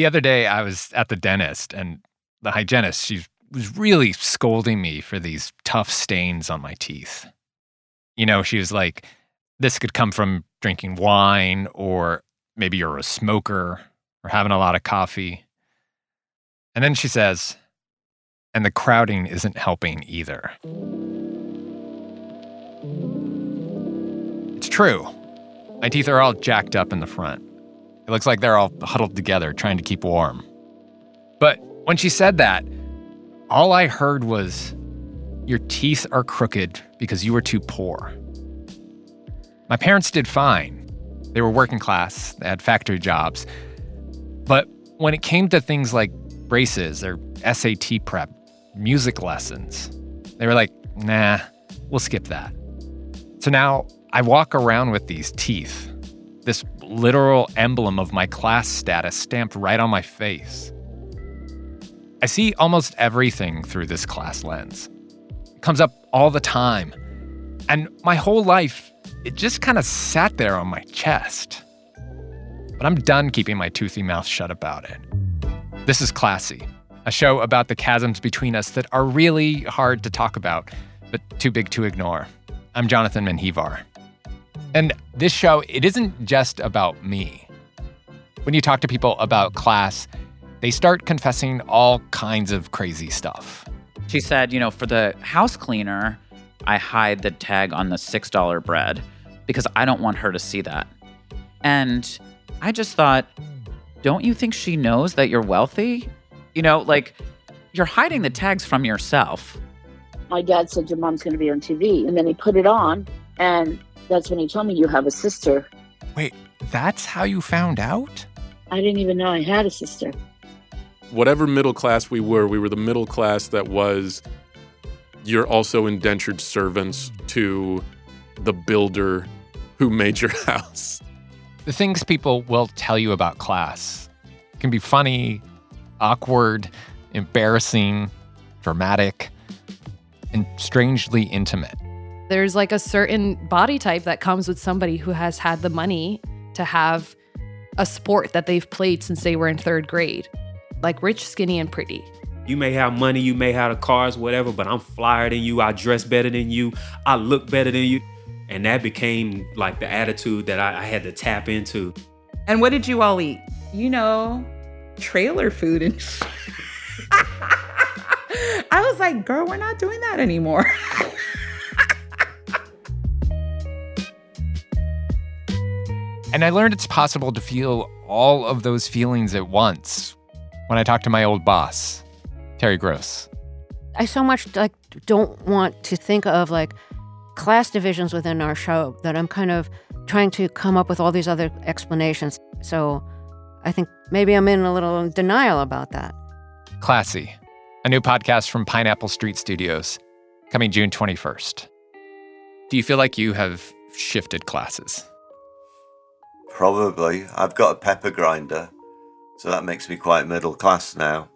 The other day, I was at the dentist, and the hygienist, she was really scolding me for these tough stains on my teeth. You know, she was like, this could come from drinking wine, or maybe you're a smoker or having a lot of coffee. And then she says, and the crowding isn't helping either. It's true. My teeth are all jacked up in the front. It looks like they're all huddled together trying to keep warm. But when she said that, all I heard was, Your teeth are crooked because you were too poor. My parents did fine. They were working class, they had factory jobs. But when it came to things like braces or SAT prep, music lessons, they were like, nah, we'll skip that. So now I walk around with these teeth, this literal emblem of my class status stamped right on my face. I see almost everything through this class lens. It comes up all the time. And my whole life, it just kind of sat there on my chest. But I'm done keeping my toothy mouth shut about it. This is Classy, a show about the chasms between us that are really hard to talk about, but too big to ignore. I'm Jonathan Menjivar. And this show, it isn't just about me. When you talk to people about class, they start confessing all kinds of crazy stuff. She said, you know, for the house cleaner, I hide the tag on the $6 bread because I don't want her to see that. And I just thought, don't you think she knows that you're wealthy? You know, like you're hiding the tags from yourself. My dad said, Your mom's going to be on TV. And then he put it on. And that's when he told me, You have a sister. Wait, that's how you found out? I didn't even know I had a sister. Whatever middle class we were, we were the middle class that was you're also indentured servants to the builder who made your house. The things people will tell you about class can be funny, awkward, embarrassing, dramatic, and strangely intimate. There's like a certain body type that comes with somebody who has had the money to have a sport that they've played since they were in third grade, like rich, skinny, and pretty. You may have money, you may have the cars, whatever, but I'm flyer than you. I dress better than you. I look better than you. And that became like the attitude that I, I had to tap into. And what did you all eat? You know, trailer food and I was like, girl, we're not doing that anymore. and I learned it's possible to feel all of those feelings at once when I talked to my old boss, Terry Gross. I so much like don't want to think of like class divisions within our show that I'm kind of trying to come up with all these other explanations. So I think maybe I'm in a little denial about that. Classy, a new podcast from Pineapple Street Studios, coming June 21st. Do you feel like you have shifted classes? Probably. I've got a pepper grinder, so that makes me quite middle class now.